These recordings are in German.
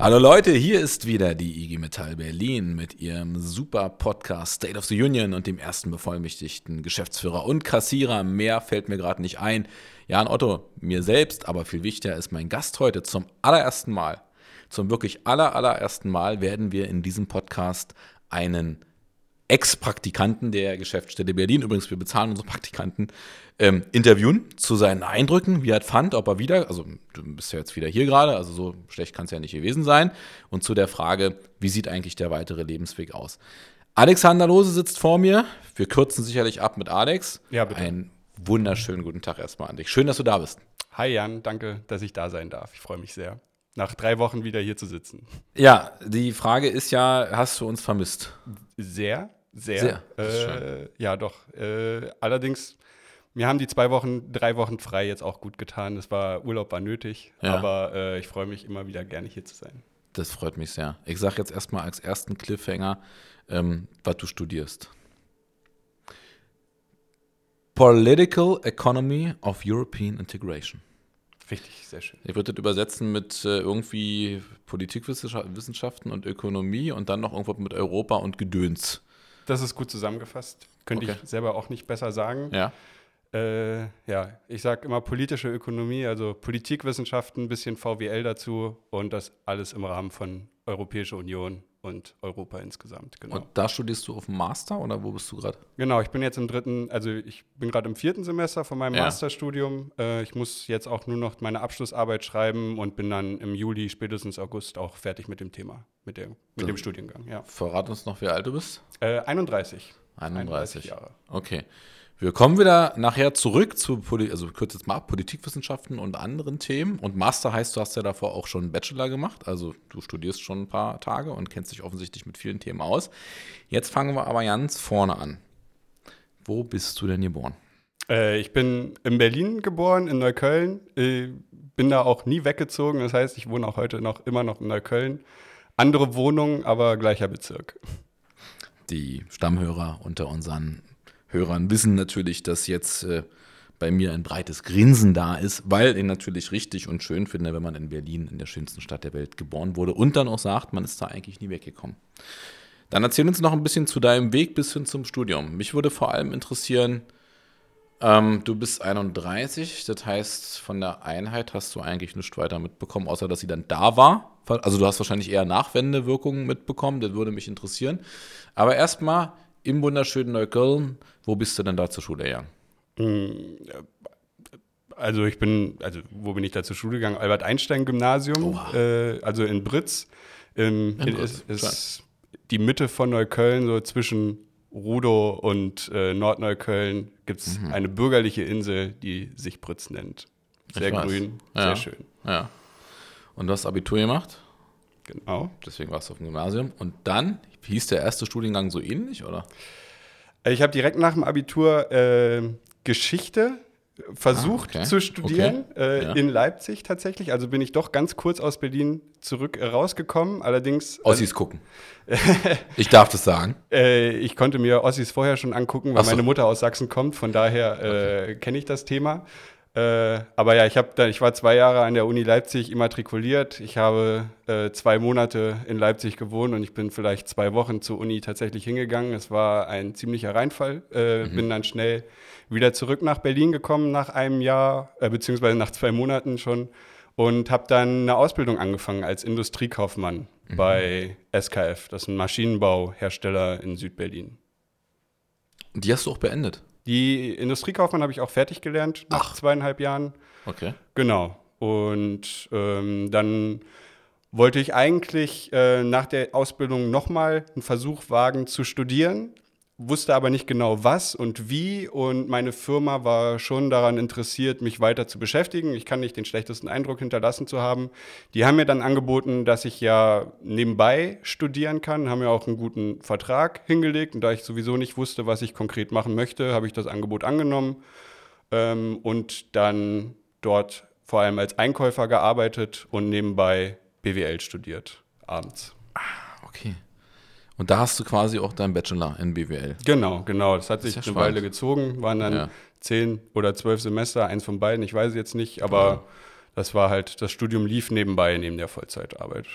Hallo Leute, hier ist wieder die IG Metall Berlin mit ihrem super Podcast State of the Union und dem ersten bevollmächtigten Geschäftsführer und Kassierer. Mehr fällt mir gerade nicht ein. Jan Otto, mir selbst, aber viel wichtiger ist mein Gast heute zum allerersten Mal. Zum wirklich aller, allerersten Mal werden wir in diesem Podcast einen Ex-Praktikanten der Geschäftsstelle Berlin, übrigens wir bezahlen unsere Praktikanten, ähm, interviewen zu seinen Eindrücken, wie er fand, ob er wieder, also du bist ja jetzt wieder hier gerade, also so schlecht kann es ja nicht gewesen sein, und zu der Frage, wie sieht eigentlich der weitere Lebensweg aus. Alexander Lose sitzt vor mir, wir kürzen sicherlich ab mit Alex. Ja, bitte. Einen wunderschönen guten Tag erstmal an dich. Schön, dass du da bist. Hi Jan, danke, dass ich da sein darf. Ich freue mich sehr, nach drei Wochen wieder hier zu sitzen. Ja, die Frage ist ja, hast du uns vermisst? Sehr, sehr. Sehr, Äh, ja, doch. Äh, allerdings, mir haben die zwei Wochen, drei Wochen frei jetzt auch gut getan. Das war, Urlaub war nötig, Ja. aber äh, ich freue mich immer wieder gerne hier zu sein. Das freut mich sehr. Ich sage jetzt erstmal als ersten Cliffhanger, ähm, was du studierst. Political Economy of European Integration. Richtig, sehr schön. Ich würde das übersetzen mit äh, irgendwie Politikwissenschaften und Ökonomie und dann noch irgendwas mit Europa und Gedöns. Das ist gut zusammengefasst. Könnte Okay. ich selber auch nicht besser sagen. Ja, Äh, ja, ich sage immer politische Ökonomie, also Politikwissenschaften, ein bisschen VWL dazu und das alles im Rahmen von Europäischer Union und Europa insgesamt. Genau. und da studierst du auf dem Master oder wo bist du gerade? Genau, ich bin jetzt im dritten, also ich bin gerade im vierten Semester von meinem Ja. Masterstudium. Äh, ich muss jetzt auch nur noch meine Abschlussarbeit schreiben und bin dann im Juli, spätestens August auch fertig mit dem Thema, mit, der, mit dem Studiengang. Ja. Verrat uns noch, wie alt du bist. Äh, 31. 31. Jahre. Okay. Wir kommen wieder nachher zurück zu, Poli also kurz jetzt mal ab, Politikwissenschaften und anderen Themen. Und Master heißt, du hast ja davor auch schon einen Bachelor gemacht. Also du studierst schon ein paar Tage und kennst dich offensichtlich mit vielen Themen aus. Jetzt fangen wir aber ganz vorne an. Wo bist du denn geboren? Äh, ich bin in Berlin geboren, in Neukölln. Äh, bin da auch nie weggezogen. Das heißt, ich wohne auch heute noch immer noch in Neukölln. Andere Wohnung, aber gleicher Bezirk. Die Stammhörer unter unseren Hörern wissen natürlich, dass jetzt äh, bei mir ein breites Grinsen da ist, weil ich natürlich richtig und schön finde, wenn man in Berlin, in der schönsten Stadt der Welt, geboren wurde und dann auch sagt, man ist da eigentlich nie weggekommen. Dann erzähl uns noch ein bisschen zu deinem Weg bis hin zum Studium. Mich würde vor allem interessieren, ähm, du bist 31, das heißt, von der Einheit hast du eigentlich nichts weiter mitbekommen, außer dass sie dann da war. Also du hast wahrscheinlich eher Nachwendewirkungen mitbekommen, das würde mich interessieren. Aber erstmal im wunderschönen Neukölln, wo bist du denn da zur Schule gegangen? Also ich bin, also wo bin ich da zur Schule gegangen? Albert Einstein Gymnasium, äh, also in Britz. Ähm, In Britz, ist, ist die Mitte von Neukölln, so zwischen Rudow und äh, Nordneukölln, gibt es Mhm. eine bürgerliche Insel, die sich Britz nennt. Sehr grün, Ja. sehr schön. Ja. Und du hast Abitur gemacht, Genau. deswegen warst du auf dem Gymnasium. Und dann hieß der erste Studiengang so ähnlich, oder? Äh, Ich habe direkt nach dem Abitur äh, Geschichte versucht Ah, okay. zu studieren, Okay. äh, Ja. in Leipzig tatsächlich. Also bin ich doch ganz kurz aus Berlin zurück äh, rausgekommen. Allerdings, Ossis gucken. ich darf das sagen. äh, ich konnte mir Ossis vorher schon angucken, weil so. meine Mutter aus Sachsen kommt. Von daher äh, kenne ich das Thema. Äh, aber ja, ich, da, ich war zwei Jahre an der Uni Leipzig immatrikuliert. Ich habe äh, zwei Monate in Leipzig gewohnt und ich bin vielleicht zwei Wochen zur Uni tatsächlich hingegangen. Es war ein ziemlicher Reinfall. Äh, Bin dann schnell wieder zurück nach Berlin gekommen nach einem Jahr, äh, beziehungsweise nach zwei Monaten schon. Und habe dann eine Ausbildung angefangen als Industriekaufmann bei SKF. Das ist ein Maschinenbauhersteller in Südberlin. Die hast du auch beendet. Die Industriekaufmann habe ich auch fertig gelernt nach Ach. zweieinhalb Jahren. Okay. Genau. Und ähm, dann wollte ich eigentlich äh, nach der Ausbildung nochmal einen Versuch wagen zu studieren, wusste aber nicht genau was und wie. Und meine Firma war schon daran interessiert, mich weiter zu beschäftigen. Ich kann nicht den schlechtesten Eindruck hinterlassen zu haben. Die haben mir dann angeboten, dass ich ja nebenbei studieren kann, haben mir auch einen guten Vertrag hingelegt. Und da ich sowieso nicht wusste, was ich konkret machen möchte, habe ich das Angebot angenommen ähm, und dann dort vor allem als Einkäufer gearbeitet und nebenbei BWL studiert, abends. Okay. Und da hast du quasi auch deinen Bachelor in BWL. Genau, genau. Das hat ist sich ja eine spannend. Weile gezogen, waren dann Ja. zehn oder zwölf Semester, eins von beiden, ich weiß jetzt nicht, aber das war halt, das Studium lief nebenbei, neben der Vollzeitarbeit.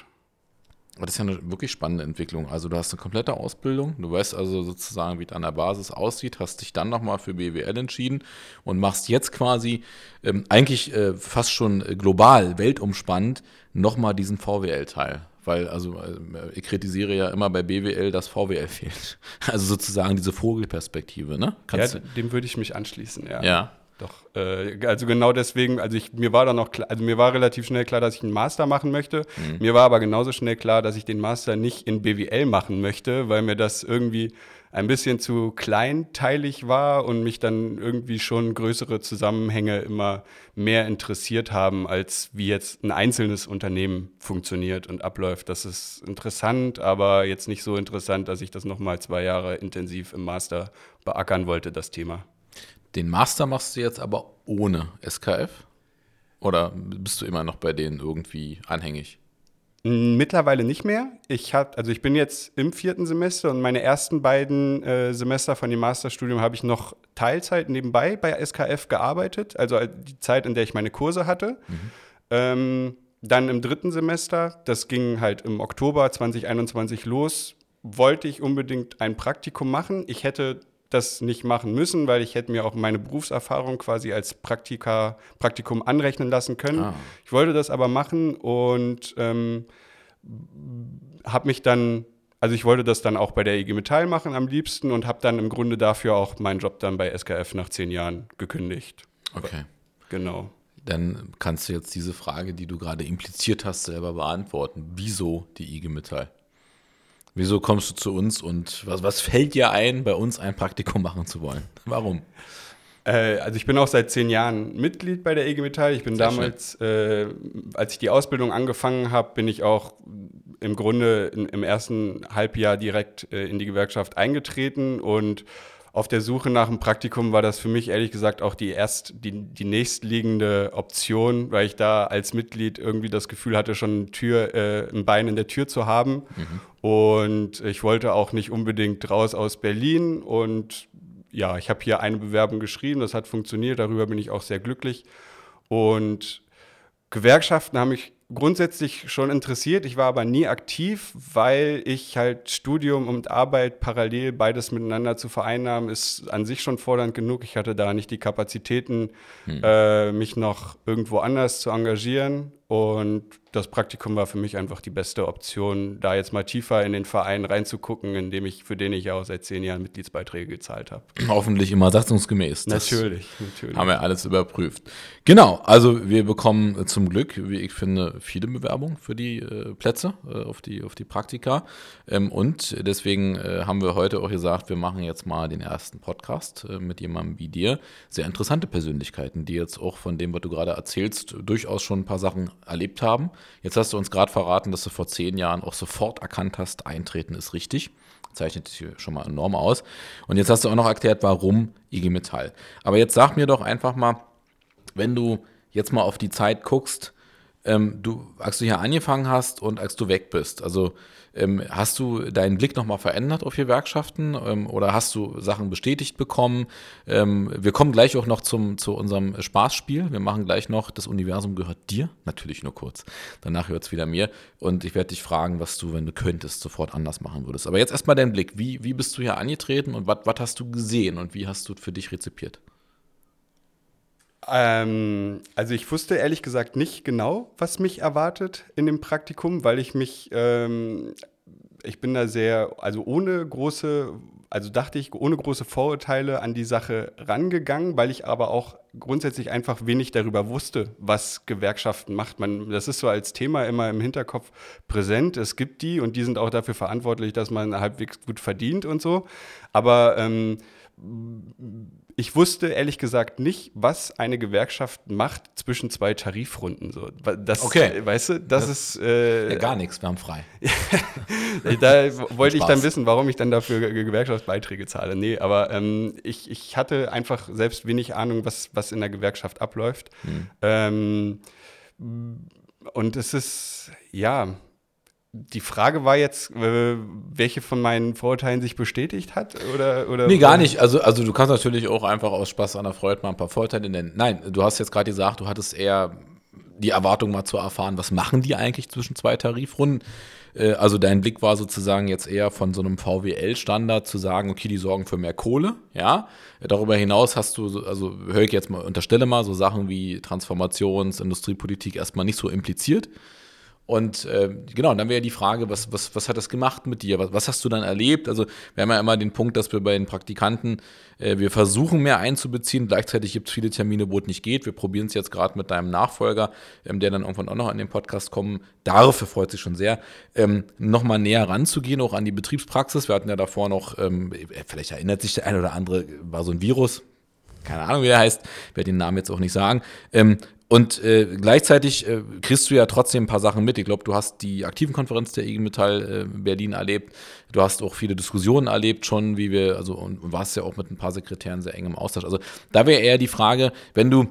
das ist ja eine wirklich spannende Entwicklung. Also du hast eine komplette Ausbildung, du weißt also sozusagen, wie es an der Basis aussieht, hast dich dann nochmal für BWL entschieden und machst jetzt quasi ähm, eigentlich äh, fast schon global, weltumspannend, nochmal diesen VWL-Teil. Weil, also, äh, ich kritisiere ja immer bei BWL, dass VWL fehlt. Also sozusagen diese Vogelperspektive, ne? Kannst ja, dem würde ich mich anschließen, ja. Ja. Doch, äh, also genau deswegen, also ich, mir war dann auch klar, also mir war relativ schnell klar, dass ich einen Master machen möchte. Mhm. Mir war aber genauso schnell klar, dass ich den Master nicht in BWL machen möchte, weil mir das irgendwie ein bisschen zu kleinteilig war und mich dann irgendwie schon größere Zusammenhänge immer mehr interessiert haben, als wie jetzt ein einzelnes Unternehmen funktioniert und abläuft. Das ist interessant, aber jetzt nicht so interessant, dass ich das nochmal zwei Jahre intensiv im Master beackern wollte, das Thema. Den Master machst du jetzt aber ohne SKF? Oder bist du immer noch bei denen irgendwie anhängig? Mittlerweile nicht mehr. Ich hab, also ich bin jetzt im vierten Semester und meine ersten beiden äh, Semester von dem Masterstudium habe ich noch Teilzeit nebenbei bei SKF gearbeitet, also die Zeit, in der ich meine Kurse hatte. Mhm. Ähm, dann im dritten Semester, das ging halt im Oktober 2021 los, wollte ich unbedingt ein Praktikum machen. Ich hätte das nicht machen müssen, weil ich hätte mir auch meine Berufserfahrung quasi als Praktika, Praktikum anrechnen lassen können. Ah. Ich wollte das aber machen und ähm, habe mich dann, also ich wollte das dann auch bei der IG Metall machen am liebsten und habe dann im Grunde dafür auch meinen Job dann bei SKF nach zehn Jahren gekündigt. Okay. Genau. Dann kannst du jetzt diese Frage, die du gerade impliziert hast, selber beantworten. Wieso die IG Metall? Wieso kommst du zu uns und was, was fällt dir ein, bei uns ein Praktikum machen zu wollen? Warum? Äh, also ich bin auch seit zehn Jahren Mitglied bei der EG Metall. Ich bin Sehr damals, äh, als ich die Ausbildung angefangen habe, bin ich auch im Grunde in, im ersten Halbjahr direkt äh, in die Gewerkschaft eingetreten und auf der Suche nach einem Praktikum war das für mich ehrlich gesagt auch die erst die, die nächstliegende Option, weil ich da als Mitglied irgendwie das Gefühl hatte, schon eine Tür, äh, ein Bein in der Tür zu haben. Mhm. Und ich wollte auch nicht unbedingt raus aus Berlin. Und ja, ich habe hier eine Bewerbung geschrieben, das hat funktioniert, darüber bin ich auch sehr glücklich. Und Gewerkschaften haben mich grundsätzlich schon interessiert. Ich war aber nie aktiv, weil ich halt Studium und Arbeit parallel beides miteinander zu vereinnahmen, ist an sich schon fordernd genug. Ich hatte da nicht die Kapazitäten, hm. äh, mich noch irgendwo anders zu engagieren. Und das Praktikum war für mich einfach die beste Option, da jetzt mal tiefer in den Verein reinzugucken, in dem ich, für den ich ja auch seit zehn Jahren Mitgliedsbeiträge gezahlt habe. Hoffentlich immer satzungsgemäß. natürlich, natürlich. Haben wir alles überprüft. Genau, also wir bekommen zum Glück, wie ich finde, viele Bewerbungen für die äh, Plätze, äh, auf, die, auf die Praktika. Ähm, und deswegen äh, haben wir heute auch gesagt, wir machen jetzt mal den ersten Podcast äh, mit jemandem wie dir. Sehr interessante Persönlichkeiten, die jetzt auch von dem, was du gerade erzählst, durchaus schon ein paar Sachen erlebt haben. Jetzt hast du uns gerade verraten, dass du vor zehn Jahren auch sofort erkannt hast, eintreten ist richtig. Zeichnet sich schon mal enorm aus. Und jetzt hast du auch noch erklärt, warum IG Metall. Aber jetzt sag mir doch einfach mal, wenn du jetzt mal auf die Zeit guckst, ähm, du, als du hier angefangen hast und als du weg bist, also ähm, hast du deinen Blick nochmal verändert auf Gewerkschaften ähm, oder hast du Sachen bestätigt bekommen? Ähm, wir kommen gleich auch noch zum, zu unserem Spaßspiel. Wir machen gleich noch, das Universum gehört dir, natürlich nur kurz. Danach hört es wieder mir und ich werde dich fragen, was du, wenn du könntest, sofort anders machen würdest. Aber jetzt erstmal dein Blick. Wie, wie bist du hier angetreten und was hast du gesehen und wie hast du für dich rezipiert? Ähm, also ich wusste ehrlich gesagt nicht genau, was mich erwartet in dem Praktikum, weil ich mich, ähm, ich bin da sehr, also ohne große, also dachte ich, ohne große Vorurteile an die Sache rangegangen, weil ich aber auch grundsätzlich einfach wenig darüber wusste, was Gewerkschaften macht. Man, das ist so als Thema immer im Hinterkopf präsent. Es gibt die und die sind auch dafür verantwortlich, dass man halbwegs gut verdient und so. Aber ähm, ich wusste ehrlich gesagt nicht, was eine Gewerkschaft macht zwischen zwei Tarifrunden. So, das, okay. Weißt du, das, das ist. Äh, ja, gar nichts, wir haben frei. da wollte ich dann wissen, warum ich dann dafür Gewerkschaftsbeiträge zahle. Nee, aber ähm, ich, ich hatte einfach selbst wenig Ahnung, was, was in der Gewerkschaft abläuft. Hm. Ähm, und es ist, ja, die Frage war jetzt, äh, welche von meinen Vorurteilen sich bestätigt hat? Oder, oder, nee, gar nicht. Also, also du kannst natürlich auch einfach aus Spaß an der Freude mal ein paar Vorurteile nennen. Nein, du hast jetzt gerade gesagt, du hattest eher die Erwartung mal zu erfahren, was machen die eigentlich zwischen zwei Tarifrunden? Äh, also dein Blick war sozusagen jetzt eher von so einem VWL-Standard zu sagen, okay, die sorgen für mehr Kohle, ja. Darüber hinaus hast du, also höre ich jetzt mal, unterstelle mal, so Sachen wie Transformations-, Industriepolitik erstmal nicht so impliziert. Und äh, genau, dann wäre die Frage, was, was, was hat das gemacht mit dir? Was, was hast du dann erlebt? Also wir haben ja immer den Punkt, dass wir bei den Praktikanten, äh, wir versuchen mehr einzubeziehen. Gleichzeitig gibt es viele Termine, wo es nicht geht. Wir probieren es jetzt gerade mit deinem Nachfolger, ähm, der dann irgendwann auch noch an den Podcast kommen darf. Er freut sich schon sehr, ähm, nochmal näher ranzugehen, auch an die Betriebspraxis. Wir hatten ja davor noch, ähm, vielleicht erinnert sich der eine oder andere, war so ein Virus, keine Ahnung, wie er heißt, werde den Namen jetzt auch nicht sagen. Ähm, und äh, gleichzeitig äh, kriegst du ja trotzdem ein paar Sachen mit. Ich glaube, du hast die aktiven Konferenz der IG Metall äh, Berlin erlebt. Du hast auch viele Diskussionen erlebt schon, wie wir, also und, und warst ja auch mit ein paar Sekretären sehr eng im Austausch. Also da wäre eher die Frage, wenn du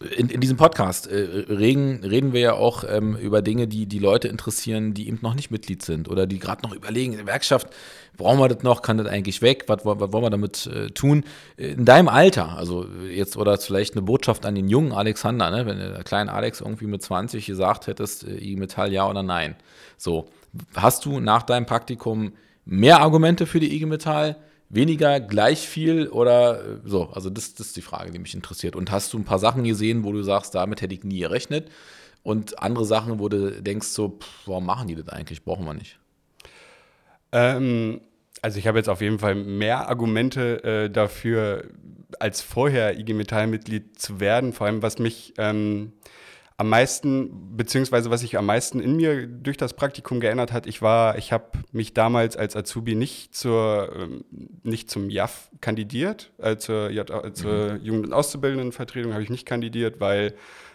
in, in diesem Podcast äh, reden, reden wir ja auch ähm, über Dinge, die die Leute interessieren, die eben noch nicht Mitglied sind oder die gerade noch überlegen, Gewerkschaft, brauchen wir das noch, kann das eigentlich weg, was, was, was wollen wir damit äh, tun? In deinem Alter, also jetzt, oder vielleicht eine Botschaft an den jungen Alexander, ne? wenn der kleine Alex irgendwie mit 20 gesagt hättest, äh, IG Metall ja oder nein. So, hast du nach deinem Praktikum mehr Argumente für die IG Metall? Weniger, gleich viel oder äh, so? Also das, das ist die Frage, die mich interessiert. Und hast du ein paar Sachen gesehen, wo du sagst, damit hätte ich nie gerechnet? Und andere Sachen, wo du denkst, so, pff, warum machen die das eigentlich? Brauchen wir nicht. Ähm, also ich habe jetzt auf jeden Fall mehr Argumente äh, dafür, als vorher IG Metall-Mitglied zu werden. Vor allem, was mich ähm, am meisten, beziehungsweise was sich am meisten in mir durch das Praktikum geändert hat, ich war, ich habe mich damals als Azubi nicht zur, ähm, nicht zum JAF kandidiert, äh, zur, äh, zur mhm. Jugend- und Auszubildendenvertretung habe ich nicht kandidiert, weil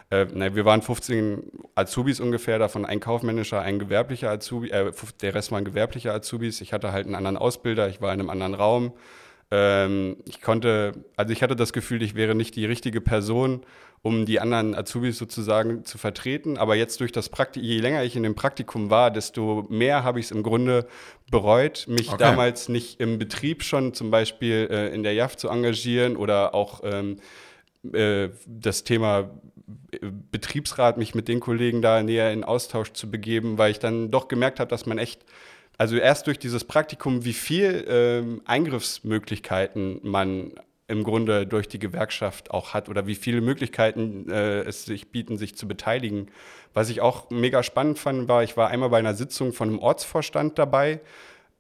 äh, na, wir waren 15 Azubis ungefähr, davon ein kaufmännischer, ein gewerblicher Azubi, äh, der Rest waren gewerbliche Azubis. Ich hatte halt einen anderen Ausbilder, ich war in einem anderen Raum. Ähm, ich konnte, also ich hatte das Gefühl, ich wäre nicht die richtige Person, um die anderen Azubis sozusagen zu vertreten. Aber jetzt durch das Praktikum, je länger ich in dem Praktikum war, desto mehr habe ich es im Grunde bereut, mich okay. damals nicht im Betrieb schon zum Beispiel äh, in der JAF zu engagieren oder auch ähm, äh, das Thema äh, Betriebsrat, mich mit den Kollegen da näher in Austausch zu begeben, weil ich dann doch gemerkt habe, dass man echt also erst durch dieses Praktikum, wie viel ähm, Eingriffsmöglichkeiten man im Grunde durch die Gewerkschaft auch hat oder wie viele Möglichkeiten äh, es sich bieten, sich zu beteiligen. Was ich auch mega spannend fand, war, ich war einmal bei einer Sitzung von einem Ortsvorstand dabei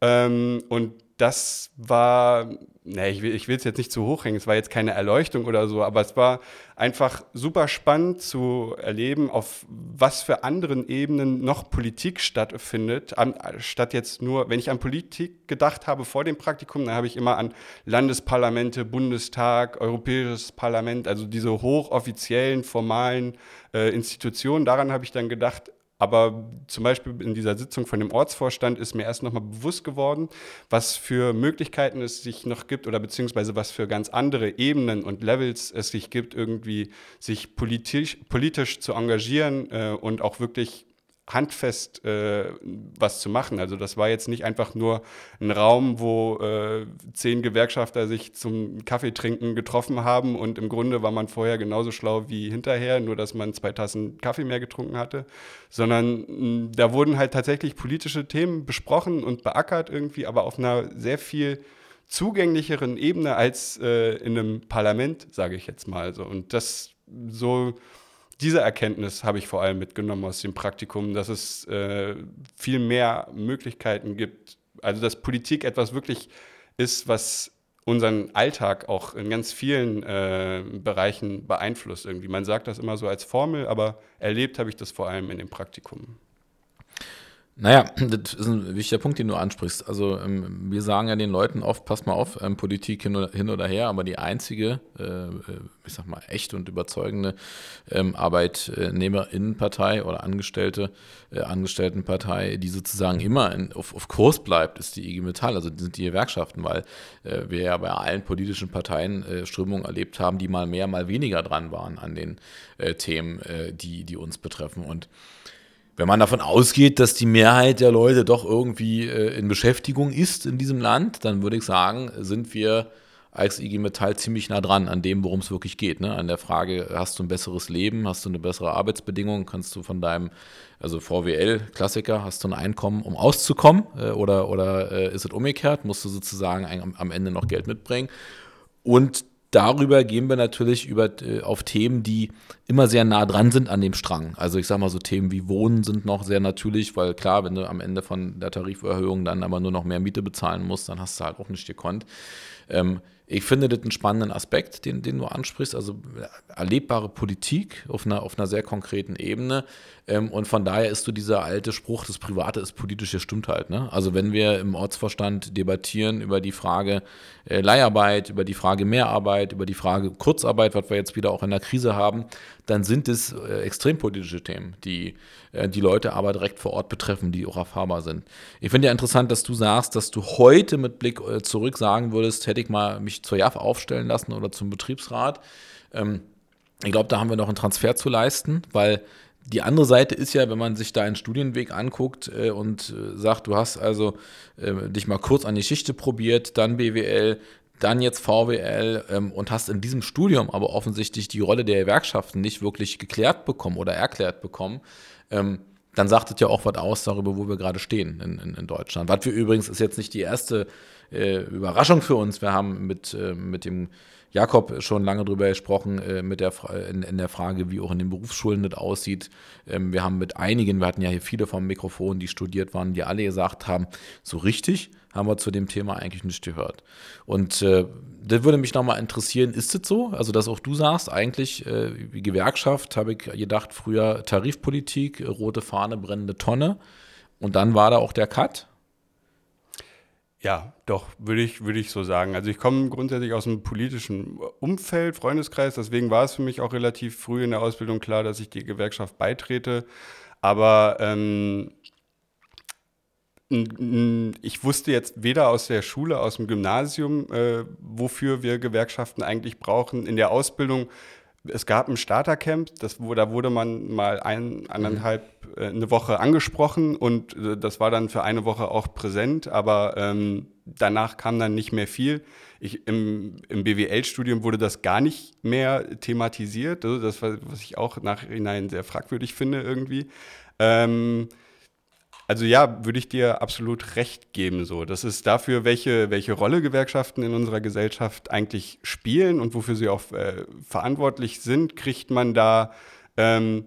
ähm, und das war nee, ich will es ich jetzt nicht zu hoch hängen, es war jetzt keine Erleuchtung oder so, aber es war einfach super spannend zu erleben, auf was für anderen Ebenen noch Politik stattfindet, statt jetzt nur, wenn ich an Politik gedacht habe vor dem Praktikum, dann habe ich immer an Landesparlamente, Bundestag, Europäisches Parlament, also diese hochoffiziellen, formalen äh, Institutionen, daran habe ich dann gedacht, aber zum Beispiel in dieser Sitzung von dem Ortsvorstand ist mir erst nochmal bewusst geworden, was für Möglichkeiten es sich noch gibt oder beziehungsweise was für ganz andere Ebenen und Levels es sich gibt, irgendwie sich politisch, politisch zu engagieren äh, und auch wirklich handfest äh, was zu machen. Also das war jetzt nicht einfach nur ein Raum, wo äh, zehn Gewerkschafter sich zum Kaffeetrinken getroffen haben und im Grunde war man vorher genauso schlau wie hinterher, nur dass man zwei Tassen Kaffee mehr getrunken hatte, sondern mh, da wurden halt tatsächlich politische Themen besprochen und beackert irgendwie, aber auf einer sehr viel zugänglicheren Ebene als äh, in einem Parlament, sage ich jetzt mal so. Und das so diese Erkenntnis habe ich vor allem mitgenommen aus dem Praktikum, dass es äh, viel mehr Möglichkeiten gibt. Also, dass Politik etwas wirklich ist, was unseren Alltag auch in ganz vielen äh, Bereichen beeinflusst. Irgendwie. Man sagt das immer so als Formel, aber erlebt habe ich das vor allem in dem Praktikum. Naja, das ist ein wichtiger Punkt, den du ansprichst. Also ähm, wir sagen ja den Leuten oft, pass mal auf, ähm, Politik hin oder, hin oder, her, aber die einzige, äh, äh ich sag mal, echte und überzeugende ähm, Arbeitnehmerinnenpartei oder Angestellte, äh, Angestelltenpartei, die sozusagen immer in, auf, auf, Kurs bleibt, ist die IG Metall, also sind die Gewerkschaften, weil äh, wir ja bei allen politischen Parteien äh, Strömungen erlebt haben, die mal mehr, mal weniger dran waren an den äh, Themen, die, die uns betreffen. Und wenn man davon ausgeht, dass die Mehrheit der Leute doch irgendwie äh, in Beschäftigung ist in diesem Land, dann würde ich sagen, sind wir als IG Metall ziemlich nah dran an dem, worum es wirklich geht. Ne? An der Frage, hast du ein besseres Leben, hast du eine bessere Arbeitsbedingung, kannst du von deinem, also VWL, Klassiker, hast du ein Einkommen, um auszukommen äh, oder, oder äh, ist es umgekehrt, musst du sozusagen am, am Ende noch Geld mitbringen. Und darüber gehen wir natürlich über, äh, auf Themen, die immer sehr nah dran sind an dem Strang. Also ich sage mal so Themen wie Wohnen sind noch sehr natürlich, weil klar, wenn du am Ende von der Tariferhöhung dann aber nur noch mehr Miete bezahlen musst, dann hast du halt auch nicht gekonnt. Ähm, ich finde das einen spannenden Aspekt, den, den du ansprichst, also erlebbare Politik auf einer, auf einer sehr konkreten Ebene. Ähm, und von daher ist so dieser alte Spruch, das Private ist politisch, der stimmt halt. Ne? Also wenn wir im Ortsverstand debattieren über die Frage äh, Leiharbeit, über die Frage Mehrarbeit, über die Frage Kurzarbeit, was wir jetzt wieder auch in der Krise haben, dann sind es äh, extrem politische Themen, die äh, die Leute aber direkt vor Ort betreffen, die auch erfahrbar sind. Ich finde ja interessant, dass du sagst, dass du heute mit Blick äh, zurück sagen würdest, hätte ich mal mich zur JAF aufstellen lassen oder zum Betriebsrat. Ähm, ich glaube, da haben wir noch einen Transfer zu leisten, weil die andere Seite ist ja, wenn man sich da einen Studienweg anguckt äh, und äh, sagt, du hast also äh, dich mal kurz an die Geschichte probiert, dann BWL, dann jetzt VWL ähm, und hast in diesem Studium aber offensichtlich die Rolle der Gewerkschaften nicht wirklich geklärt bekommen oder erklärt bekommen, ähm, dann sagt es ja auch was aus darüber, wo wir gerade stehen in, in, in, Deutschland. Was wir übrigens ist jetzt nicht die erste äh, Überraschung für uns. Wir haben mit, äh, mit dem Jakob schon lange darüber gesprochen, äh, mit der, in, in, der Frage, wie auch in den Berufsschulen das aussieht. Ähm, wir haben mit einigen, wir hatten ja hier viele vom Mikrofon, die studiert waren, die alle gesagt haben, so richtig haben wir zu dem Thema eigentlich nicht gehört. Und äh, das würde mich nochmal interessieren, ist es so? Also, dass auch du sagst, eigentlich äh, Gewerkschaft, habe ich gedacht, früher Tarifpolitik, rote Fahne, brennende Tonne. Und dann war da auch der Cut. Ja, doch, würde ich, würde ich so sagen. Also ich komme grundsätzlich aus einem politischen Umfeld, Freundeskreis, deswegen war es für mich auch relativ früh in der Ausbildung klar, dass ich die Gewerkschaft beitrete. Aber ähm, ich wusste jetzt weder aus der Schule, aus dem Gymnasium, äh, wofür wir Gewerkschaften eigentlich brauchen. In der Ausbildung, es gab ein Startercamp, das, da wurde man mal ein, anderthalb, äh, eine Woche angesprochen und äh, das war dann für eine Woche auch präsent, aber ähm, danach kam dann nicht mehr viel. Ich, Im im BWL-Studium wurde das gar nicht mehr thematisiert, also das was ich auch nachhinein sehr fragwürdig finde irgendwie. Ähm, also ja, würde ich dir absolut recht geben. So, das ist dafür, welche, welche Rolle Gewerkschaften in unserer Gesellschaft eigentlich spielen und wofür sie auch äh, verantwortlich sind, kriegt man da ähm,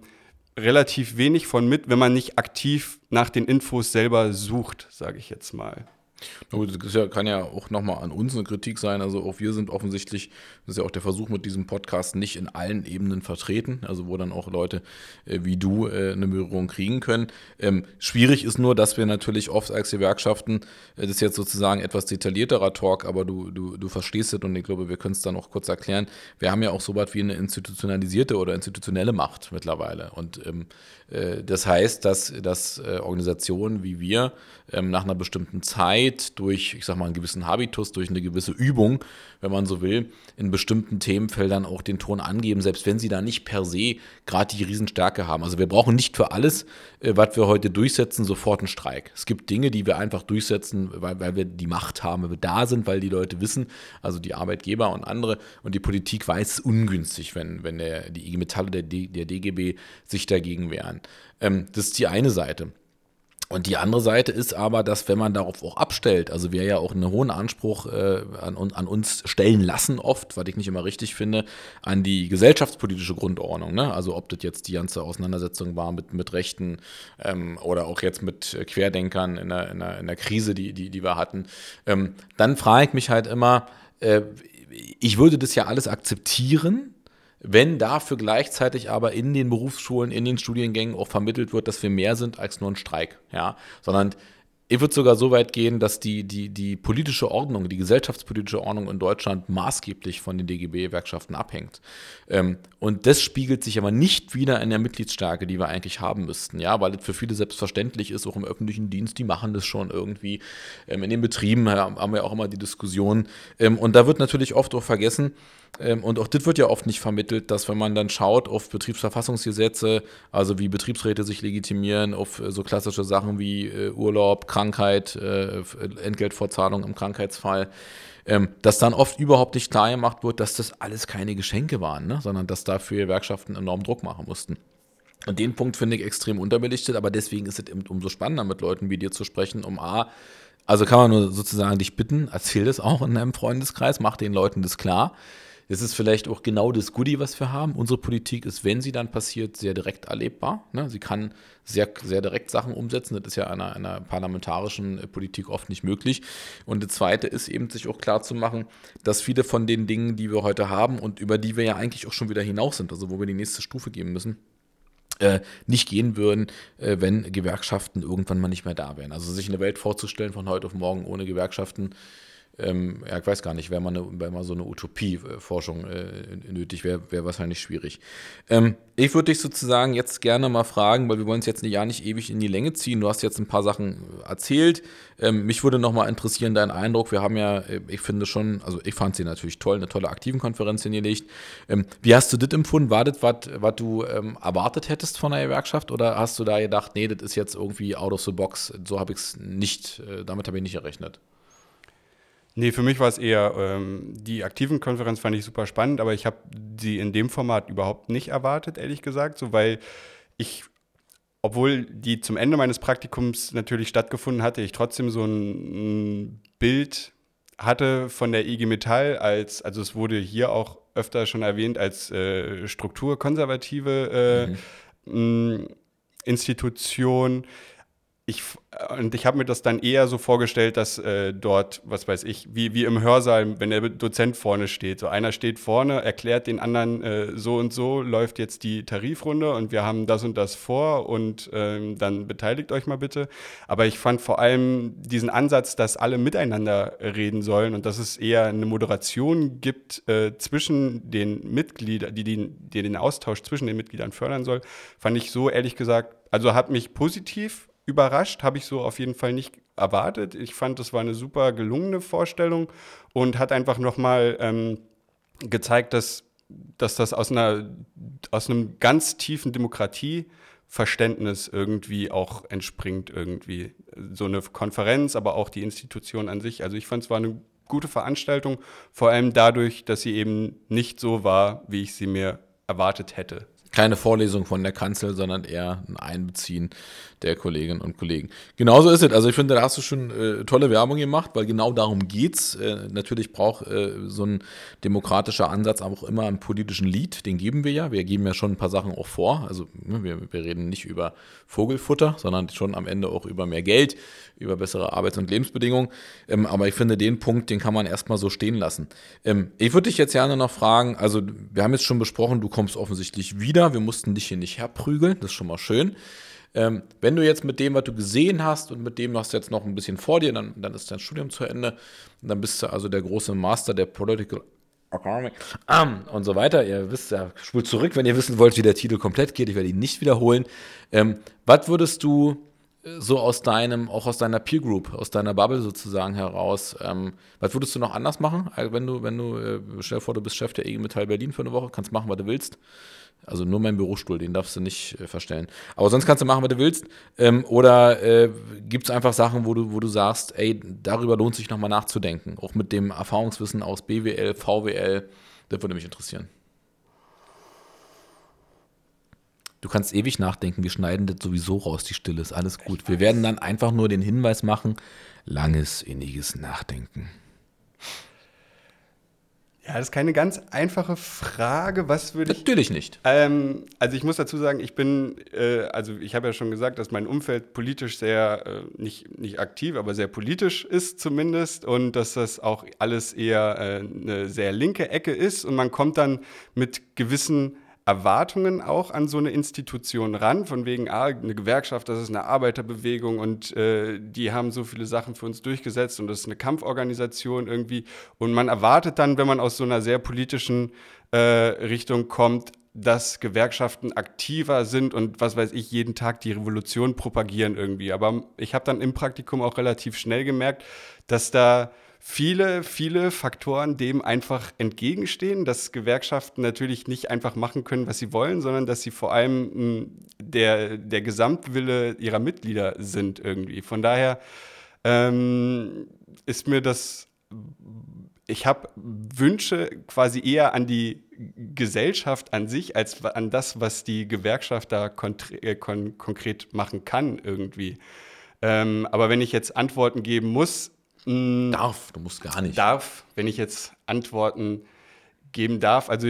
relativ wenig von mit, wenn man nicht aktiv nach den Infos selber sucht, sage ich jetzt mal. Das kann ja auch nochmal an uns eine Kritik sein. Also auch wir sind offensichtlich, das ist ja auch der Versuch mit diesem Podcast, nicht in allen Ebenen vertreten, also wo dann auch Leute äh, wie du äh, eine Berührung kriegen können. Ähm, schwierig ist nur, dass wir natürlich oft als Gewerkschaften, äh, das ist jetzt sozusagen etwas detaillierterer Talk, aber du, du, du verstehst es und ich glaube, wir können es dann auch kurz erklären. Wir haben ja auch so was wie eine institutionalisierte oder institutionelle Macht mittlerweile. Und ähm, äh, das heißt, dass, dass äh, Organisationen wie wir ähm, nach einer bestimmten Zeit durch, ich sag mal, einen gewissen Habitus, durch eine gewisse Übung, wenn man so will, in bestimmten Themenfeldern auch den Ton angeben, selbst wenn sie da nicht per se gerade die Riesenstärke haben. Also wir brauchen nicht für alles, äh, was wir heute durchsetzen, sofort einen Streik. Es gibt Dinge, die wir einfach durchsetzen, weil, weil wir die Macht haben, weil wir da sind, weil die Leute wissen, also die Arbeitgeber und andere und die Politik weiß ungünstig, wenn, wenn der, die IG Metalle der, der DGB sich dagegen wehren. Ähm, das ist die eine Seite. Und die andere Seite ist aber, dass wenn man darauf auch abstellt, also wir ja auch einen hohen Anspruch äh, an, an, uns stellen lassen, oft, was ich nicht immer richtig finde, an die gesellschaftspolitische Grundordnung. Ne? Also ob das jetzt die ganze Auseinandersetzung war mit, mit Rechten ähm, oder auch jetzt mit Querdenkern in der, in der, in der Krise, die, die, die wir hatten, ähm, dann frage ich mich halt immer, äh, ich würde das ja alles akzeptieren, wenn dafür gleichzeitig aber in den Berufsschulen, in den Studiengängen auch vermittelt wird, dass wir mehr sind als nur ein Streik, ja, sondern ich würde sogar so weit gehen, dass die, die, die politische Ordnung, die gesellschaftspolitische Ordnung in Deutschland maßgeblich von den DGB-Gewerkschaften abhängt. Ähm, und das spiegelt sich aber nicht wieder in der Mitgliedsstärke, die wir eigentlich haben müssten, ja, weil es für viele selbstverständlich ist, auch im öffentlichen Dienst, die machen das schon irgendwie. Ähm, in den Betrieben haben wir auch immer die Diskussion. Ähm, und da wird natürlich oft auch vergessen, und auch das wird ja oft nicht vermittelt, dass wenn man dann schaut auf Betriebsverfassungsgesetze, also wie Betriebsräte sich legitimieren, auf äh, so klassische Sachen wie äh, Urlaub, Krankheit, äh, Entgeltvorzahlung im Krankheitsfall, ähm, dass dann oft überhaupt nicht klar gemacht wird, dass das alles keine Geschenke waren, ne? sondern dass dafür Gewerkschaften enorm Druck machen mussten. Und den Punkt finde ich extrem unterbelichtet, aber deswegen ist es eben umso spannender, mit Leuten wie dir zu sprechen, um A, also kann man nur sozusagen dich bitten, erzähl das auch in deinem Freundeskreis, mach den Leuten das klar. Das ist vielleicht auch genau das Goodie, was wir haben. Unsere Politik ist, wenn sie dann passiert, sehr direkt erlebbar. Ne? Sie kann sehr, sehr direkt Sachen umsetzen. Das ist ja einer, einer parlamentarischen äh, Politik oft nicht möglich. Und das Zweite ist eben, sich auch klar zu machen, dass viele von den Dingen, die wir heute haben und über die wir ja eigentlich auch schon wieder hinaus sind, also wo wir die nächste Stufe geben müssen, äh, nicht gehen würden, äh, wenn Gewerkschaften irgendwann mal nicht mehr da wären. Also sich eine Welt vorzustellen von heute auf morgen ohne Gewerkschaften, ähm, ja, ich weiß gar nicht, wäre mal, mal so eine Utopie-Forschung äh, nötig, wäre wär wahrscheinlich schwierig. Ähm, ich würde dich sozusagen jetzt gerne mal fragen, weil wir wollen es jetzt ja nicht ewig in die Länge ziehen. Du hast jetzt ein paar Sachen erzählt. Ähm, mich würde noch mal interessieren, dein Eindruck. Wir haben ja, äh, ich finde schon, also ich fand sie natürlich toll, eine tolle Aktivenkonferenz hingelegt. Ähm, wie hast du das empfunden? War das, was du ähm, erwartet hättest von der Gewerkschaft? Oder hast du da gedacht, nee, das ist jetzt irgendwie out of the box? So habe ich es nicht, äh, damit habe ich nicht errechnet. Nee, für mich war es eher, ähm, die aktiven Konferenz fand ich super spannend, aber ich habe sie in dem Format überhaupt nicht erwartet, ehrlich gesagt, so weil ich, obwohl die zum Ende meines Praktikums natürlich stattgefunden hatte, ich trotzdem so ein, Bild hatte von der IG Metall als, also es wurde hier auch öfter schon erwähnt, als äh, strukturkonservative äh, mhm. Institution ich, und ich habe mir das dann eher so vorgestellt, dass äh, dort, was weiß ich, wie, wie im Hörsaal, wenn der Dozent vorne steht. So einer steht vorne, erklärt den anderen, äh, so und so läuft jetzt die Tarifrunde und wir haben das und das vor und ähm, dann beteiligt euch mal bitte. Aber ich fand vor allem diesen Ansatz, dass alle miteinander reden sollen und dass es eher eine Moderation gibt äh, zwischen den Mitgliedern, die, die, die den Austausch zwischen den Mitgliedern fördern soll, fand ich so ehrlich gesagt, also hat mich positiv überrascht, habe ich so auf jeden Fall nicht erwartet. Ich fand, das war eine super gelungene Vorstellung und hat einfach nochmal ähm, gezeigt, dass, dass das aus, einer, aus einem ganz tiefen Demokratieverständnis irgendwie auch entspringt, irgendwie. So eine Konferenz, aber auch die Institution an sich. Also ich fand, es war eine gute Veranstaltung, vor allem dadurch, dass sie eben nicht so war, wie ich sie mir erwartet hätte keine Vorlesung von der Kanzel, sondern eher ein Einbeziehen der Kolleginnen und Kollegen. Genauso ist es. Also ich finde, da hast du schon äh, tolle Werbung gemacht, weil genau darum geht's. Äh, natürlich braucht äh, so ein demokratischer Ansatz auch immer einen politischen Lied. Den geben wir ja. Wir geben ja schon ein paar Sachen auch vor. Also ne, wir, wir reden nicht über Vogelfutter, sondern schon am Ende auch über mehr Geld, über bessere Arbeits- und Lebensbedingungen. Ähm, aber ich finde, den Punkt, den kann man erstmal so stehen lassen. Ähm, ich würde dich jetzt gerne noch fragen, also wir haben jetzt schon besprochen, du kommst offensichtlich wieder. Wir mussten dich hier nicht herprügeln. Das ist schon mal schön. Ähm, wenn du jetzt mit dem, was du gesehen hast und mit dem hast du jetzt noch ein bisschen vor dir, dann, dann ist dein Studium zu Ende. Und dann bist du also der große Master der Political Economy um, und so weiter. Ihr wisst ja, spult zurück, wenn ihr wissen wollt, wie der Titel komplett geht. Ich werde ihn nicht wiederholen. Ähm, was würdest du so aus deinem, auch aus deiner Peer Group, aus deiner Bubble sozusagen heraus, ähm, was würdest du noch anders machen, äh, wenn du, wenn du, äh, stell dir vor, du bist Chef der IG Metall Berlin für eine Woche, kannst machen, was du willst. Also nur mein Bürostuhl, den darfst du nicht äh, verstellen. Aber sonst kannst du machen, was du willst. Ähm, oder äh, gibt es einfach Sachen, wo du, wo du sagst, ey, darüber lohnt sich nochmal nachzudenken. Auch mit dem Erfahrungswissen aus BWL, VWL. Das würde mich interessieren. Du kannst ewig nachdenken, wir schneiden das sowieso raus, die Stille ist alles gut. Wir werden dann einfach nur den Hinweis machen, langes, inniges Nachdenken. Ja, das ist keine ganz einfache Frage. Was würde ich. Natürlich nicht. Ähm, also ich muss dazu sagen, ich bin, äh, also ich habe ja schon gesagt, dass mein Umfeld politisch sehr, äh, nicht, nicht aktiv, aber sehr politisch ist zumindest und dass das auch alles eher äh, eine sehr linke Ecke ist und man kommt dann mit gewissen Erwartungen auch an so eine Institution ran, von wegen, ah, eine Gewerkschaft, das ist eine Arbeiterbewegung und äh, die haben so viele Sachen für uns durchgesetzt und das ist eine Kampforganisation irgendwie. Und man erwartet dann, wenn man aus so einer sehr politischen äh, Richtung kommt, dass Gewerkschaften aktiver sind und was weiß ich, jeden Tag die Revolution propagieren irgendwie. Aber ich habe dann im Praktikum auch relativ schnell gemerkt, dass da viele, viele Faktoren dem einfach entgegenstehen, dass Gewerkschaften natürlich nicht einfach machen können, was sie wollen, sondern dass sie vor allem mh, hm, der, der Gesamtwille ihrer Mitglieder sind irgendwie. Von daher ähm, ist mir das ich habe Wünsche quasi eher an die Gesellschaft an sich als an das, was die Gewerkschaft da äh, kon konkret machen kann irgendwie. Ähm, aber wenn ich jetzt Antworten geben muss, mh, hm, darf, du musst gar nicht. Darf, wenn ich jetzt Antworten geben darf, also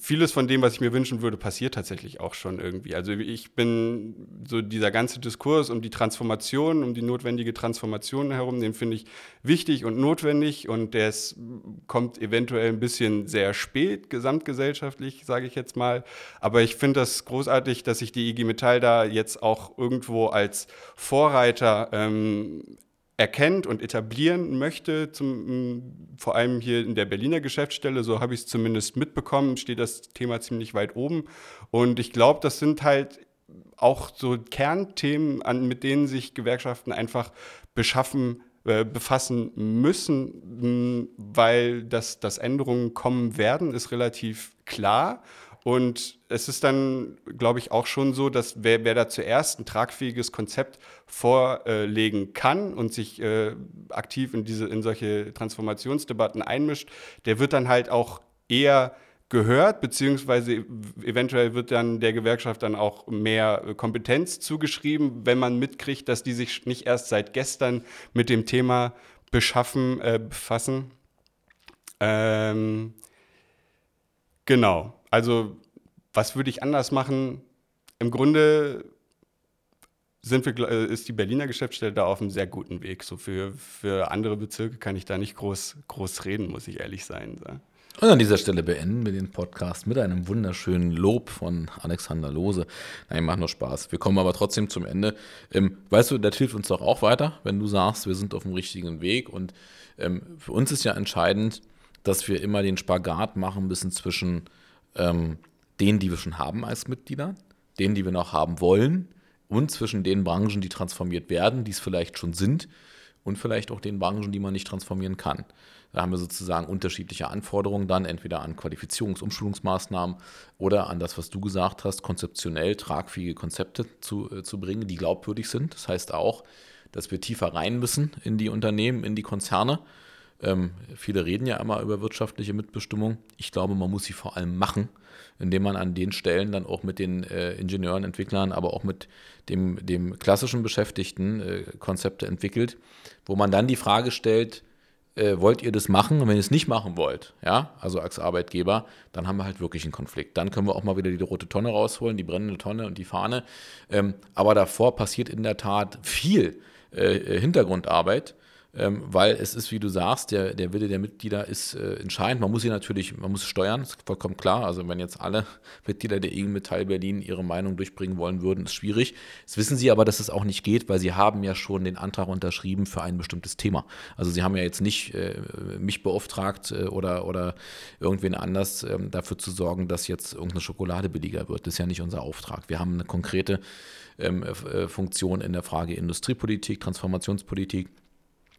vieles von dem, was ich mir wünschen würde, passiert tatsächlich auch schon irgendwie. Also ich bin so dieser ganze Diskurs um die Transformation, um die notwendige Transformation herum, den finde ich wichtig und notwendig und der kommt eventuell ein bisschen sehr spät, gesamtgesellschaftlich, sage ich jetzt mal. Aber ich finde das großartig, dass sich die IG Metall da jetzt auch irgendwo als Vorreiter ähm, erkennt und etablieren möchte, zum, vor allem hier in der Berliner Geschäftsstelle, so habe ich es zumindest mitbekommen, steht das Thema ziemlich weit oben. Und ich glaube, das sind halt auch so Kernthemen, an, mit denen sich Gewerkschaften einfach beschaffen äh, befassen müssen, weil das, dass Änderungen kommen werden, ist relativ klar. Und es ist dann, glaube ich, auch schon so, dass wer, wer da zuerst ein tragfähiges Konzept vorlegen kann und sich äh, aktiv in, diese, in solche Transformationsdebatten einmischt, der wird dann halt auch eher gehört, beziehungsweise eventuell wird dann der Gewerkschaft dann auch mehr Kompetenz zugeschrieben, wenn man mitkriegt, dass die sich nicht erst seit gestern mit dem Thema beschaffen, äh, befassen. Ähm, genau. Also, was würde ich anders machen? Im Grunde sind wir, äh, ist die Berliner Geschäftsstelle da auf einem sehr guten Weg. So für, für andere Bezirke kann ich da nicht groß, groß reden, muss ich ehrlich sein. Und an dieser Stelle beenden wir den Podcast mit einem wunderschönen Lob von Alexander Lose. Nein, macht nur Spaß. Wir kommen aber trotzdem zum Ende. Ähm, weißt du, das hilft uns doch auch weiter, wenn du sagst, wir sind auf dem richtigen Weg. Und ähm, für uns ist ja entscheidend, dass wir immer den Spagat machen, ein bisschen zwischen ähm, denen, die wir schon haben als Mitglieder, denen, die wir noch haben wollen und zwischen den Branchen, die transformiert werden, die es vielleicht schon sind und vielleicht auch den Branchen, die man nicht transformieren kann. Da haben wir sozusagen unterschiedliche Anforderungen dann, entweder an Qualifizierungs-, Umschulungsmaßnahmen oder an das, was du gesagt hast, konzeptionell tragfähige Konzepte zu, äh, zu bringen, die glaubwürdig sind. Das heißt auch, dass wir tiefer rein müssen in die Unternehmen, in die Konzerne ähm, viele reden ja immer über wirtschaftliche Mitbestimmung. Ich glaube, man muss sie vor allem machen, indem man an den Stellen dann auch mit den äh, Ingenieuren, Entwicklern, aber auch mit dem, dem klassischen Beschäftigten äh, Konzepte entwickelt, wo man dann die Frage stellt, äh, wollt ihr das machen? Und wenn ihr es nicht machen wollt, ja, also als Arbeitgeber, dann haben wir halt wirklich einen Konflikt. Dann können wir auch mal wieder die rote Tonne rausholen, die brennende Tonne und die Fahne. Ähm, aber davor passiert in der Tat viel äh, Hintergrundarbeit ähm, weil es ist, wie du sagst, der, der Wille der Mitglieder ist äh, entscheidend. Man muss sie natürlich, man muss steuern, ist vollkommen klar. Also wenn jetzt alle Mitglieder der IG Metall Berlin ihre Meinung durchbringen wollen würden, ist schwierig. Das wissen sie aber, dass es auch nicht geht, weil sie haben ja schon den Antrag unterschrieben für ein bestimmtes Thema. Also sie haben ja jetzt nicht äh, mich beauftragt äh, oder, oder irgendwen anders ähm, dafür zu sorgen, dass jetzt irgendeine Schokolade billiger wird. Das ist ja nicht unser Auftrag. Wir haben eine konkrete ähm, äh, Funktion in der Frage Industriepolitik, Transformationspolitik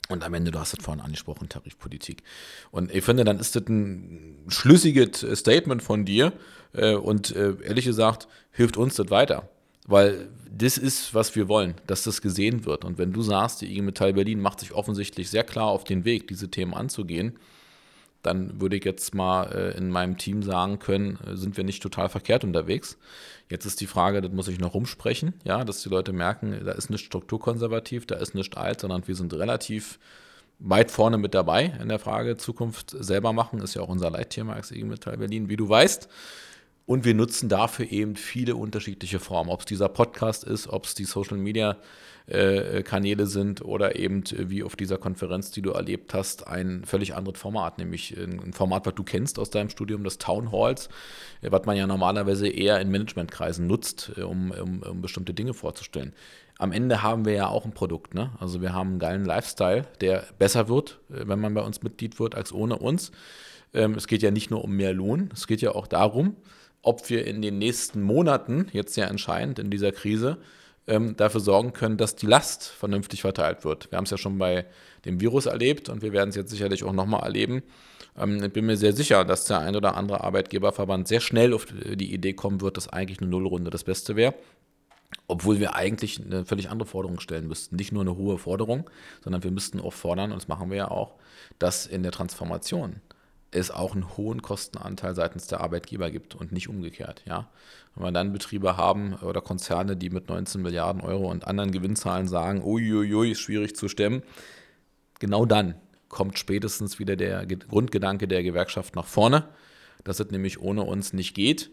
und am Ende, du hast es vorhin angesprochen, Tarifpolitik. Und ich finde, dann ist das ein schlüssiges Statement von dir äh, und äh, ehrlich gesagt hilft uns das weiter. Weil das ist, was wir wollen, dass das gesehen wird. Und wenn du sagst, die IG Metall Berlin macht sich offensichtlich sehr klar auf den Weg, diese Themen anzugehen, dann würde ich jetzt mal äh, in meinem Team sagen können, äh, sind wir nicht total verkehrt unterwegs. Jetzt ist die Frage, das muss ich noch rumsprechen, ja, dass die Leute merken, da ist nicht strukturkonservativ, da ist nicht alt, sondern wir sind relativ weit vorne mit dabei in der Frage Zukunft selber machen, ist ja auch unser Leitthema als IG Metall Berlin, wie du weißt. Und wir nutzen dafür eben viele unterschiedliche Formen. Ob es dieser Podcast ist, ob es die Social Media äh, Kanäle sind oder eben äh, wie auf dieser Konferenz, die du erlebt hast, ein völlig anderes Format, nämlich ein Format, was du kennst aus deinem Studium, das Town Halls, äh, was man ja normalerweise eher in Managementkreisen nutzt, um, um, um bestimmte Dinge vorzustellen am Ende haben wir ja auch ein Produkt. Ne? Also wir haben einen geilen Lifestyle, der besser wird, wenn man bei uns Mitglied wird, als ohne uns. Ähm, es geht ja nicht nur um mehr Lohn, es geht ja auch darum, ob wir in den nächsten Monaten, jetzt sehr entscheidend in dieser Krise, ähm, dafür sorgen können, dass die Last vernünftig verteilt wird. Wir haben es ja schon bei dem Virus erlebt und wir werden es jetzt sicherlich auch nochmal erleben. Ähm, ich bin mir sehr sicher, dass der ein oder andere Arbeitgeberverband sehr schnell auf die Idee kommen wird, dass eigentlich eine Nullrunde das Beste wäre. Obwohl wir eigentlich eine völlig andere Forderung stellen müssten. Nicht nur eine hohe Forderung, sondern wir müssten auch fordern, und das machen wir ja auch, dass in der Transformation es auch einen hohen Kostenanteil seitens der Arbeitgeber gibt und nicht umgekehrt. Ja? Wenn wir dann Betriebe haben oder Konzerne, die mit 19 Milliarden Euro und anderen Gewinnzahlen sagen, uiuiui, ist schwierig zu stemmen, genau dann kommt spätestens wieder der Grundgedanke der Gewerkschaft nach vorne, dass es nämlich ohne uns nicht geht,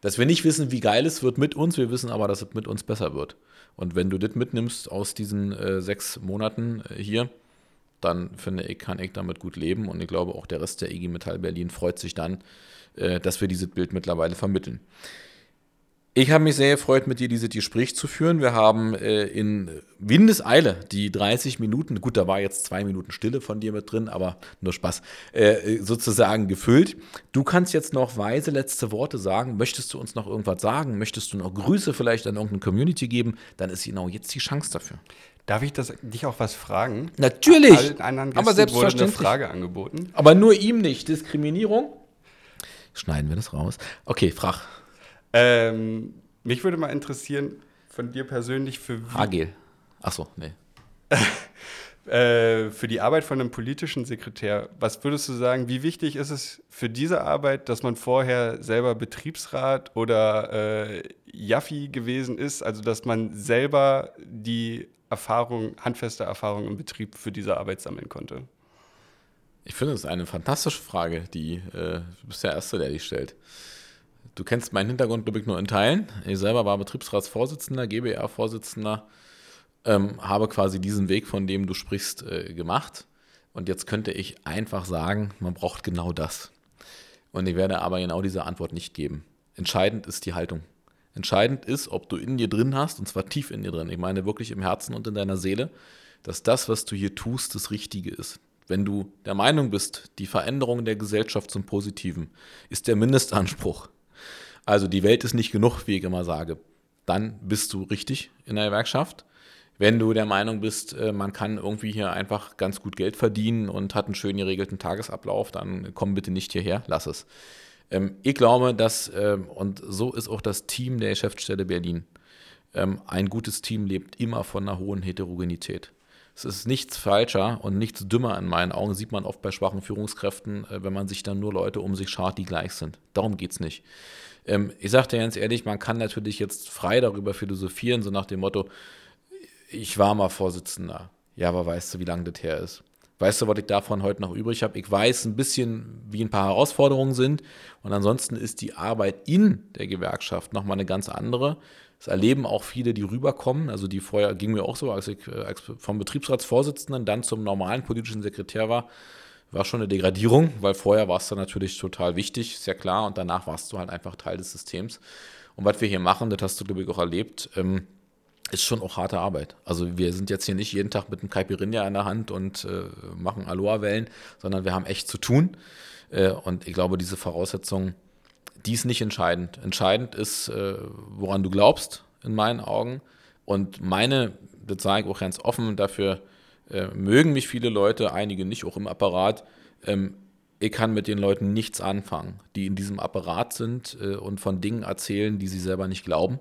dass wir nicht wissen, wie geil es wird mit uns, wir wissen aber, dass es mit uns besser wird. Und wenn du das mitnimmst aus diesen äh, sechs Monaten äh, hier, dann finde ich, kann ich damit gut leben und ich glaube auch der Rest der IG Metall Berlin freut sich dann, äh, dass wir dieses Bild mittlerweile vermitteln. Ich habe mich sehr gefreut, mit dir dieses Gespräch zu führen. Wir haben äh, in Windeseile die 30 Minuten, gut, da war jetzt zwei Minuten Stille von dir mit drin, aber nur Spaß, äh, sozusagen gefüllt. Du kannst jetzt noch weise letzte Worte sagen. Möchtest du uns noch irgendwas sagen? Möchtest du noch Grüße vielleicht an irgendeine Community geben? Dann ist genau jetzt die Chance dafür. Darf ich das, dich auch was fragen? Natürlich. Allen anderen aber selbstverständlich. wurde eine Frage angeboten. Aber nur ihm nicht. Diskriminierung? Schneiden wir das raus. Okay, frag. Ähm, mich würde mal interessieren, von dir persönlich für. Hagel. Achso, nee. äh, für die Arbeit von einem politischen Sekretär, was würdest du sagen, wie wichtig ist es für diese Arbeit, dass man vorher selber Betriebsrat oder äh, Jaffi gewesen ist, also dass man selber die Erfahrung, handfeste Erfahrung im Betrieb für diese Arbeit sammeln konnte? Ich finde, es ist eine fantastische Frage, die äh, du bist der Erste, der die stellt. Du kennst meinen Hintergrund, glaube ich, nur in Teilen. Ich selber war Betriebsratsvorsitzender, GBR-Vorsitzender, ähm, habe quasi diesen Weg, von dem du sprichst, äh, gemacht. Und jetzt könnte ich einfach sagen, man braucht genau das. Und ich werde aber genau diese Antwort nicht geben. Entscheidend ist die Haltung. Entscheidend ist, ob du in dir drin hast, und zwar tief in dir drin, ich meine wirklich im Herzen und in deiner Seele, dass das, was du hier tust, das Richtige ist. Wenn du der Meinung bist, die Veränderung der Gesellschaft zum Positiven ist der Mindestanspruch. Also die Welt ist nicht genug, wie ich immer sage. Dann bist du richtig in der Gewerkschaft. Wenn du der Meinung bist, äh, man kann irgendwie hier einfach ganz gut Geld verdienen und hat einen schön geregelten Tagesablauf, dann komm bitte nicht hierher, lass es. Ähm, ich glaube, dass, ähm, und so ist auch das Team der Geschäftsstelle Berlin, ähm, ein gutes Team lebt immer von einer hohen Heterogenität. Es ist nichts falscher und nichts dümmer in meinen Augen, sieht man oft bei schwachen Führungskräften, äh, wenn man sich dann nur Leute um sich schart, die gleich sind. Darum geht es nicht. Ähm, ich sage dir ganz ehrlich, man kann natürlich jetzt frei darüber philosophieren, so nach dem Motto, ich war mal Vorsitzender. Ja, aber weißt du, wie lange das her ist? Weißt du, was ich davon heute noch übrig habe? Ich weiß ein bisschen, wie ein paar Herausforderungen sind. Und ansonsten ist die Arbeit in der Gewerkschaft nochmal eine ganz andere. Das erleben auch viele, die rüberkommen. Also die vorher ging mir auch so, als ich äh, vom Betriebsratsvorsitzenden dann zum normalen politischen Sekretär war, war schon eine Degradierung, weil vorher war es dann natürlich total wichtig, ist ja klar. Und danach warst du halt einfach Teil des Systems. Und was wir hier machen, das hast du, glaube ich, auch erlebt, ähm, ist schon auch harte Arbeit. Also wir sind jetzt hier nicht jeden Tag mit einem Caipirinha in der Hand und äh, machen Aloha-Wellen, sondern wir haben echt zu tun. Äh, und ich glaube, diese Voraussetzung, die ist nicht entscheidend. Entscheidend ist, äh, woran du glaubst, in meinen Augen. Und meine, das sage ich auch ganz offen, dafür äh, mögen mich viele Leute, einige nicht, auch im Apparat. Ähm, ich kann mit den Leuten nichts anfangen, die in diesem Apparat sind äh, und von Dingen erzählen, die sie selber nicht glauben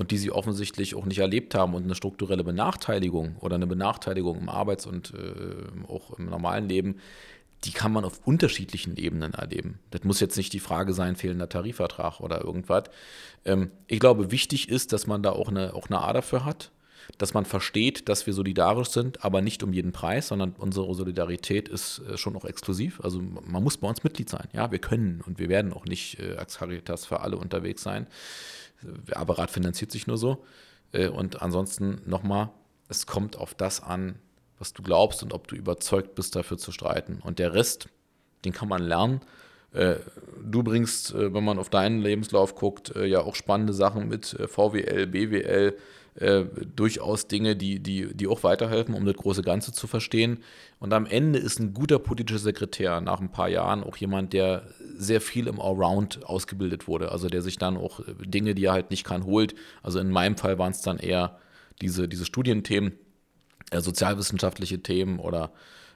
und die sie offensichtlich auch nicht erlebt haben und eine strukturelle Benachteiligung oder eine Benachteiligung im Arbeits- und äh, auch im normalen Leben, die kann man auf unterschiedlichen Ebenen erleben. Das muss jetzt nicht die Frage sein, fehlender Tarifvertrag oder irgendwas. Ähm, ich glaube, wichtig ist, dass man da auch eine, auch eine Ader für hat, dass man versteht, dass wir solidarisch sind, aber nicht um jeden Preis, sondern unsere Solidarität ist äh, schon auch exklusiv. Also man muss bei uns Mitglied sein. Ja, wir können und wir werden auch nicht äh, als Caritas für alle unterwegs sein. Der Apparat finanziert sich nur so. Äh, und ansonsten nochmal, es kommt auf das an, was du glaubst und ob du überzeugt bist, dafür zu streiten. Und der Rest, den kann man lernen. Äh, du bringst, äh, wenn man auf deinen Lebenslauf guckt, ja auch spannende Sachen mit VWL, BWL, durchaus Dinge, die, die, die auch weiterhelfen, um das große Ganze zu verstehen. Und am Ende ist ein guter politischer Sekretär nach ein paar Jahren auch jemand, der sehr viel im Allround ausgebildet wurde. Also der sich dann auch Dinge, die er halt nicht kann, holt. Also in meinem Fall waren es dann eher diese, diese Studienthemen, äh, sozialwissenschaftliche Themen oder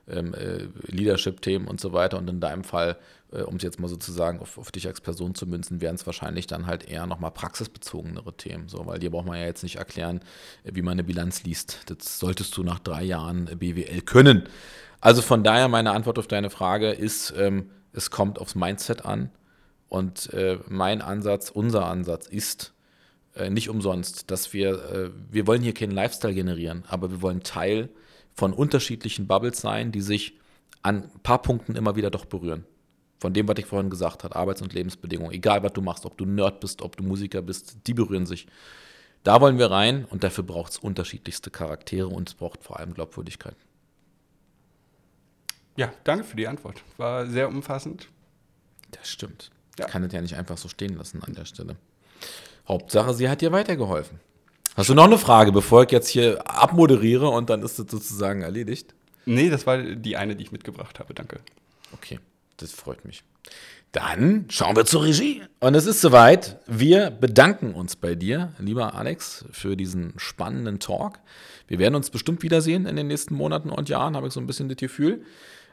ähm, äh, Leadership-Themen und so weiter. Und in deinem Fall, äh, um es jetzt mal sozusagen auf, auf dich als Person zu münzen, wären es wahrscheinlich dann halt eher nochmal praxisbezogenere Themen. So, weil dir braucht man ja jetzt nicht erklären, äh, wie man eine Bilanz liest. Das solltest du nach drei Jahren äh, BWL können. Also von daher meine Antwort auf deine Frage ist, ähm, es kommt aufs Mindset an. Und äh, mein Ansatz, unser Ansatz ist, äh, nicht umsonst, dass wir, äh, wir wollen hier keinen Lifestyle generieren, aber wir wollen Teil von unterschiedlichen Bubbles sein, die sich an ein paar Punkten immer wieder doch berühren. Von dem, was ich vorhin gesagt habe, Arbeits- und Lebensbedingungen, egal was du machst, ob du Nerd bist, ob du Musiker bist, die berühren sich. Da wollen wir rein und dafür braucht es unterschiedlichste Charaktere und es braucht vor allem Glaubwürdigkeit. Ja, danke für die Antwort. War sehr umfassend. Das stimmt. Ja. Ich kann es ja nicht einfach so stehen lassen an der Stelle. Hauptsache, sie hat dir weitergeholfen. Hast du noch eine Frage, bevor ich jetzt hier abmoderiere und dann ist das sozusagen erledigt? Nee, das war die eine, die ich mitgebracht habe. Danke. Okay, das freut mich. Dann schauen wir zur Regie. Und es ist soweit. Wir bedanken uns bei dir, lieber Alex, für diesen spannenden Talk. Wir werden uns bestimmt wiedersehen in den nächsten Monaten und Jahren, habe ich so ein bisschen das Gefühl.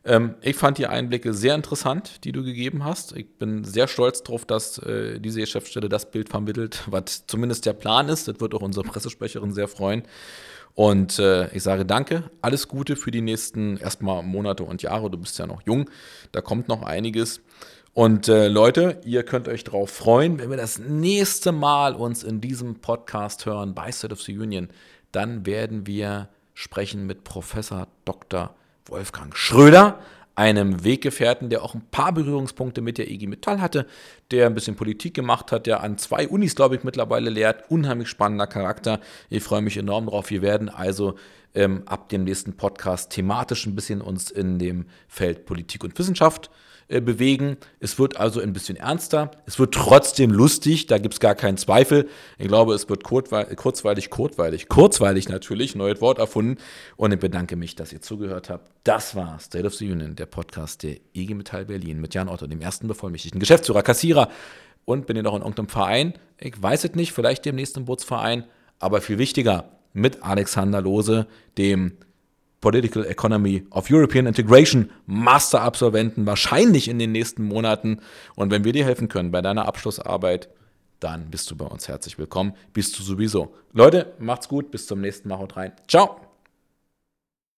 Ähm, ich fand die Einblicke sehr interessant, die du gegeben hast. Ich bin sehr stolz darauf, dass äh, diese Geschäftsstelle das Bild vermittelt, was zumindest der Plan ist. Das wird auch unsere Pressesprecherin sehr freuen. Und äh, ich sage danke, alles Gute für die nächsten erstmal Monate und Jahre. Du bist ja noch jung, da kommt noch einiges. Und äh, Leute, ihr könnt euch darauf freuen, wenn wir das nächste Mal uns in diesem Podcast hören bei State of the Union, dann werden wir sprechen mit Professor Dr. Wolfgang Schröder, einem Weggefährten, der auch ein paar Berührungspunkte mit der IG Metall hatte, der ein bisschen Politik gemacht hat, der an zwei Unis, glaube ich, mittlerweile lehrt. Unheimlich spannender Charakter. Ich freue mich enorm drauf. Wir werden also ähm, ab dem nächsten Podcast thematisch ein bisschen uns in dem Feld Politik und Wissenschaft äh, bewegen. Es wird also ein bisschen ernster. Es wird trotzdem lustig, da gibt es gar keinen Zweifel. Ich glaube, es wird kurzweilig, kurzweilig, kurzweilig, kurzweilig natürlich, neues Wort erfunden. Und ich bedanke mich, dass ihr zugehört habt. Das war State of the Union, der Podcast der IG Metall Berlin mit Jan Otto, dem ersten Bevollmächtigten Geschäftsführer, Kassierer. Und bin ihr noch in irgendeinem Verein? Ich weiß es nicht, vielleicht demnächst im Bootsverein. Aber viel wichtiger, mit Alexander Lose, dem Political Economy of European Integration Master-Absolventen wahrscheinlich in den nächsten Monaten. Und wenn wir dir helfen können bei deiner Abschlussarbeit, dann bist du bei uns herzlich willkommen. Bist du sowieso. Leute, macht's gut. Bis zum nächsten Mal. Haut rein. Ciao.